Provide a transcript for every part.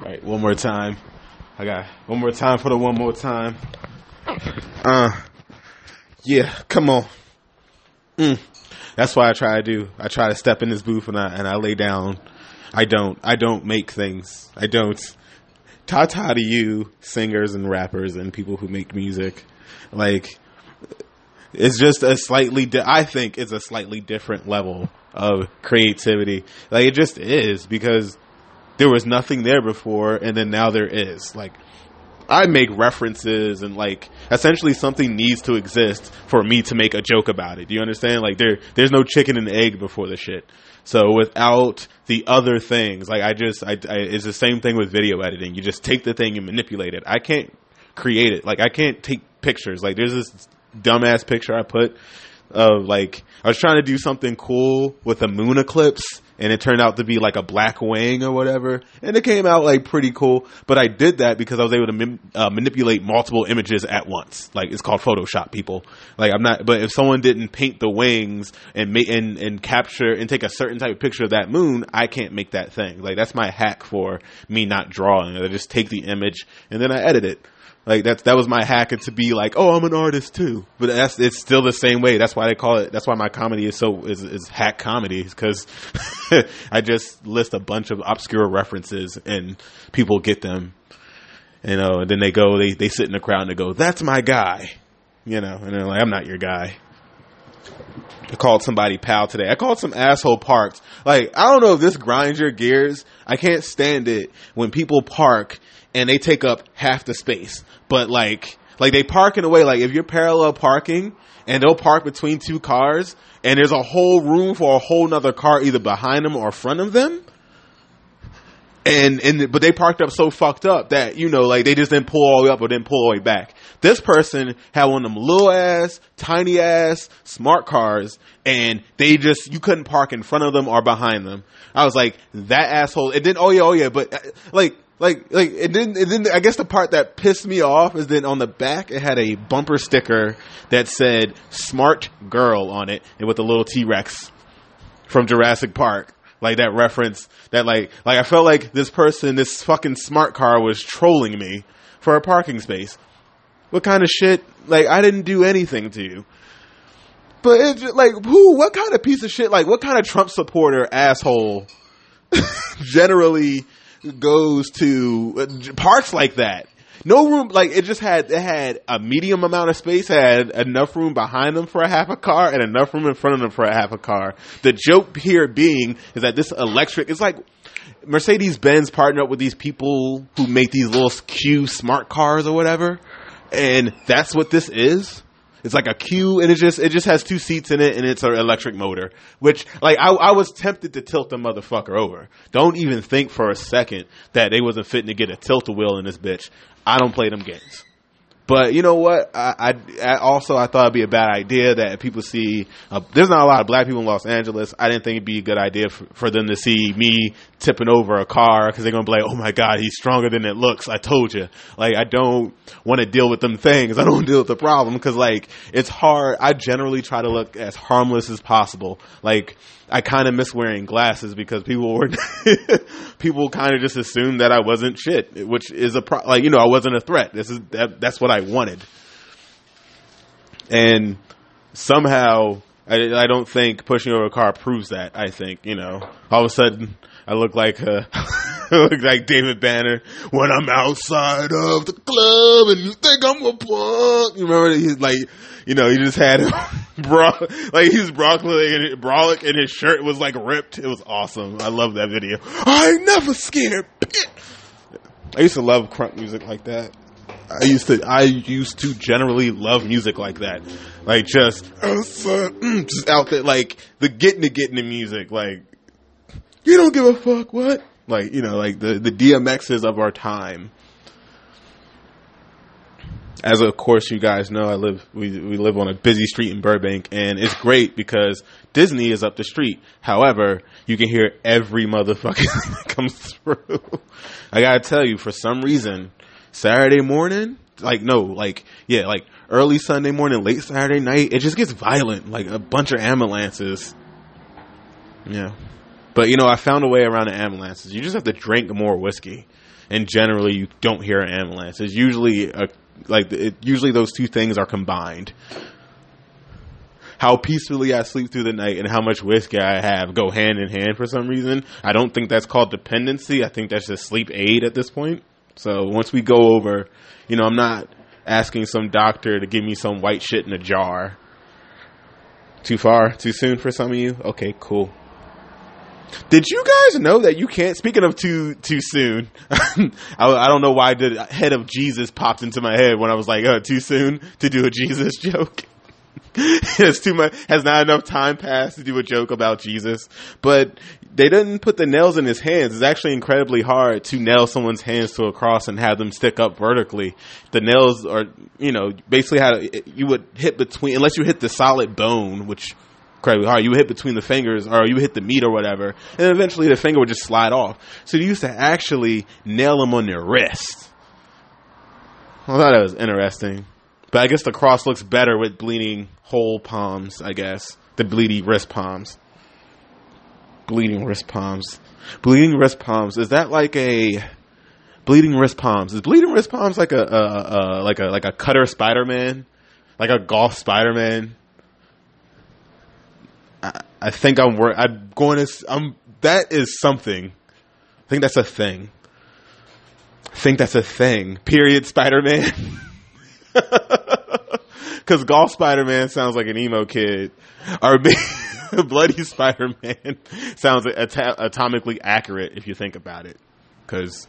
Right, one more time. I got one more time for the one more time. Uh, yeah, come on. Mm. That's why I try to do. I try to step in this booth and I and I lay down. I don't. I don't make things. I don't. Ta ta to you, singers and rappers and people who make music. Like, it's just a slightly. Di- I think it's a slightly different level of creativity. Like it just is because there was nothing there before, and then now there is. Like I make references and like essentially something needs to exist for me to make a joke about it. Do you understand? Like there there's no chicken and egg before the shit. So without the other things, like I just I, I it's the same thing with video editing. You just take the thing and manipulate it. I can't create it. Like I can't take pictures. Like there's this dumbass picture I put of like I was trying to do something cool with a moon eclipse and it turned out to be like a black wing or whatever and it came out like pretty cool. But I did that because I was able to mim- uh, manipulate multiple images at once. Like it's called photoshop people. Like I'm not but if someone didn't paint the wings and make and and capture and take a certain type of picture of that moon I can't make that thing. Like that's my hack for me not drawing. I just take the image and then I edit it like that's that was my hack to be like, oh, I'm an artist too. But that's it's still the same way. That's why they call it. That's why my comedy is so is, is hack comedy because I just list a bunch of obscure references and people get them. You know, and then they go, they they sit in the crowd and they go, "That's my guy," you know, and they're like, "I'm not your guy." I called somebody pal today. I called some asshole parked. Like, I don't know if this grinds your gears. I can't stand it when people park and they take up half the space. But like, like they park in a way like if you're parallel parking and they'll park between two cars and there's a whole room for a whole nother car either behind them or front of them. And and but they parked up so fucked up that you know like they just didn't pull all the way up or didn't pull all the way back. This person had one of them little ass, tiny ass smart cars, and they just you couldn't park in front of them or behind them. I was like that asshole. It didn't. Oh yeah, oh yeah. But uh, like like like it didn't it didn't I guess the part that pissed me off is then on the back it had a bumper sticker that said smart girl on it and with a little T-Rex from Jurassic Park. Like that reference that like like I felt like this person, this fucking smart car was trolling me for a parking space. What kind of shit? Like I didn't do anything to you. But it's just, like who what kind of piece of shit like what kind of Trump supporter asshole generally goes to uh, parks like that. No room, like it just had it had a medium amount of space, had enough room behind them for a half a car, and enough room in front of them for a half a car. The joke here being is that this electric is like Mercedes Benz partnered up with these people who make these little Q smart cars or whatever, and that's what this is. It's like a Q, and it just it just has two seats in it, and it's an electric motor. Which, like, I, I was tempted to tilt the motherfucker over. Don't even think for a second that they wasn't fitting to get a Tilt-A-Whirl in this bitch. I don't play them games. But you know what? I, I, I also I thought it'd be a bad idea that people see. Uh, there's not a lot of black people in Los Angeles. I didn't think it'd be a good idea for, for them to see me tipping over a car because they're gonna be like, "Oh my god, he's stronger than it looks." I told you. Like I don't want to deal with them things. I don't deal with the problem because like it's hard. I generally try to look as harmless as possible. Like I kind of miss wearing glasses because people were people kind of just assumed that I wasn't shit, which is a pro- like you know I wasn't a threat. This is that, that's what I wanted, and somehow I, I don't think pushing over a car proves that. I think you know all of a sudden I look like uh, look like David Banner when I'm outside of the club and you think I'm a punk. You remember he's like you know, he just had bro like he was brolic and brolic and his shirt was like ripped. It was awesome. I love that video. I never scared. I used to love crunk music like that. I used to I used to generally love music like that. Like just just out there like the getting to getting the music like you don't give a fuck what? Like, you know, like the the DMXs of our time as of course you guys know, I live we we live on a busy street in Burbank, and it's great because Disney is up the street. However, you can hear every motherfucker that comes through. I gotta tell you, for some reason, Saturday morning, like no, like yeah, like early Sunday morning, late Saturday night, it just gets violent. Like a bunch of ambulances. Yeah, but you know, I found a way around the ambulances. You just have to drink more whiskey and generally you don't hear an ambulance. It's usually a like it, usually those two things are combined. How peacefully I sleep through the night and how much whiskey I have go hand in hand for some reason. I don't think that's called dependency. I think that's just sleep aid at this point. So once we go over, you know, I'm not asking some doctor to give me some white shit in a jar. Too far? Too soon for some of you? Okay, cool. Did you guys know that you can't? Speaking of too too soon, I, I, don't know why the head of Jesus popped into my head when I was like, "Oh, too soon to do a Jesus joke." has too much has not enough time passed to do a joke about Jesus. But they didn't put the nails in his hands. It's actually incredibly hard to nail someone's hands to a cross and have them stick up vertically. The nails are, you know, basically how you would hit between unless you hit the solid bone, which incredibly hard. You hit between the fingers or you hit the meat or whatever, and eventually the finger would just slide off. So they used to actually nail them on their wrist. I thought that was interesting. But I guess the cross looks better with bleeding whole palms, I guess. The bleeding wrist palms. Bleeding wrist palms. Bleeding wrist palms. Is that like a bleeding wrist palms? Is bleeding wrist palms like a, a, a like a like a cutter Spider Man? Like a golf Spider Man? I, I think I'm wor- I'm going to I'm that is something. I think that's a thing. I think that's a thing. Period Spider Man. Because Golf Spider Man sounds like an emo kid. Or Bloody Spider Man sounds at- atomically accurate if you think about it. Because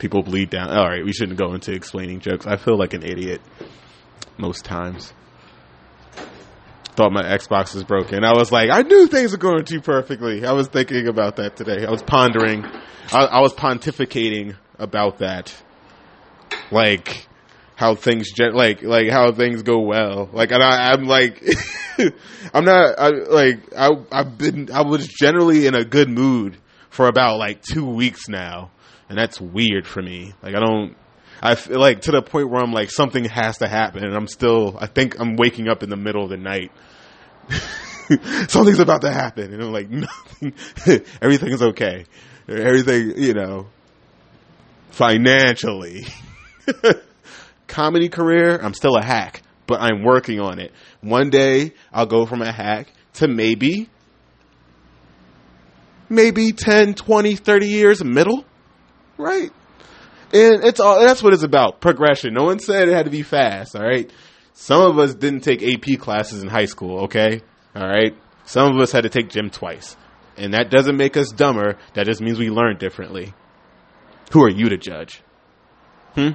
people bleed down. All right, we shouldn't go into explaining jokes. I feel like an idiot most times. Thought my Xbox was broken. I was like, I knew things were going too perfectly. I was thinking about that today. I was pondering. I, I was pontificating about that. Like, how things gen- like like how things go well. Like and I, I'm like I'm not I, like I I've been I was generally in a good mood for about like two weeks now, and that's weird for me. Like I don't. I feel like to the point where I'm like something has to happen, and I'm still. I think I'm waking up in the middle of the night. Something's about to happen, and I'm like, nothing. everything's okay. Everything, you know, financially comedy career, I'm still a hack, but I'm working on it. One day I'll go from a hack to maybe, maybe 10, 20, 30 years middle, right? And it's all, that's what it's about. Progression. No one said it had to be fast, alright? Some of us didn't take AP classes in high school, okay? Alright? Some of us had to take gym twice. And that doesn't make us dumber. That just means we learn differently. Who are you to judge? Hmm?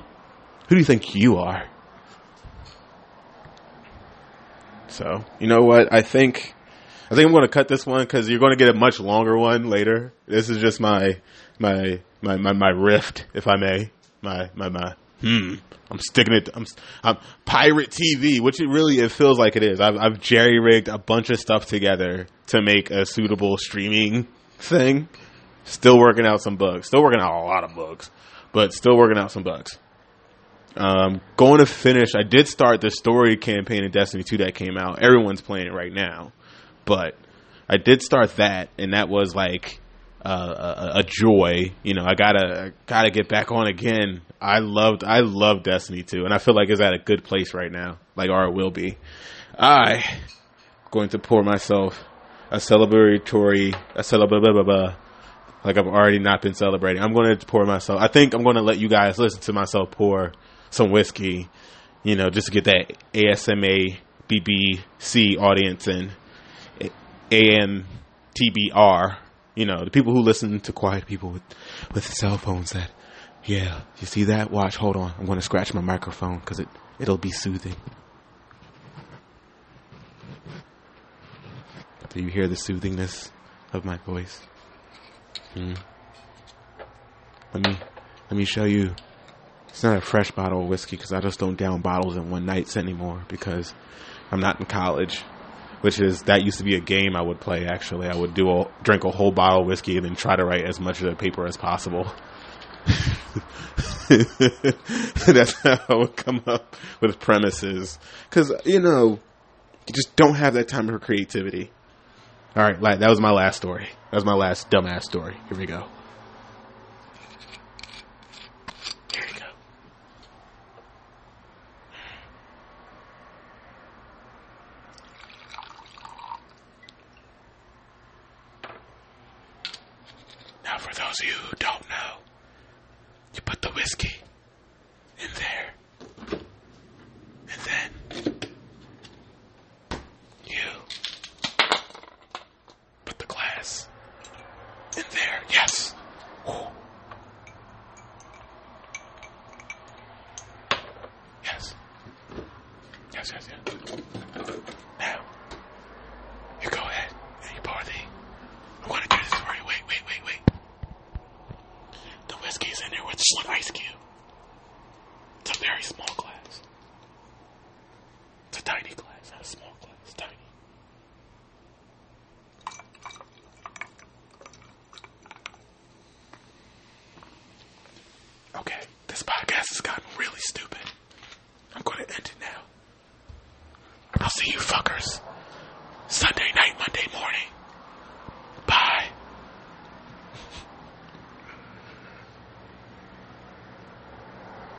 Who do you think you are? So, you know what? I think I think I'm going to cut this one because you're going to get a much longer one later. This is just my my my my, my rift, if I may. My my my. Hmm. I'm sticking it. I'm, I'm pirate TV, which it really it feels like it is. I've, I've jerry rigged a bunch of stuff together to make a suitable streaming thing. Still working out some bugs. Still working out a lot of bugs, but still working out some bugs. Um, going to finish. I did start the story campaign in Destiny 2 that came out. Everyone's playing it right now, but I did start that, and that was like uh, a, a, joy. You know, I gotta gotta get back on again. I loved I love Destiny 2, and I feel like it's at a good place right now, like or it will be. I going to pour myself a celebratory a celebratory like I've already not been celebrating. I'm going to pour myself. I think I'm going to let you guys listen to myself pour some whiskey, you know, just to get that ASMA BBC audience and AMTBR, you know, the people who listen to quiet people with, with cell phones that, yeah, you see that? Watch, hold on. I'm going to scratch my microphone because it, it'll be soothing. Do you hear the soothingness of my voice? Hmm. Let me let me show you it's not a fresh bottle of whiskey because I just don't down bottles in one nights anymore because I'm not in college. Which is that used to be a game I would play. Actually, I would do a, drink a whole bottle of whiskey and then try to write as much of the paper as possible. That's how I would come up with premises because you know you just don't have that time for creativity. All right, that was my last story. That was my last dumbass story. Here we go. don't know. You put the whiskey in there. And then you put the glass in there. Yes. Ooh. Yes. Yes, yes, yes. Now,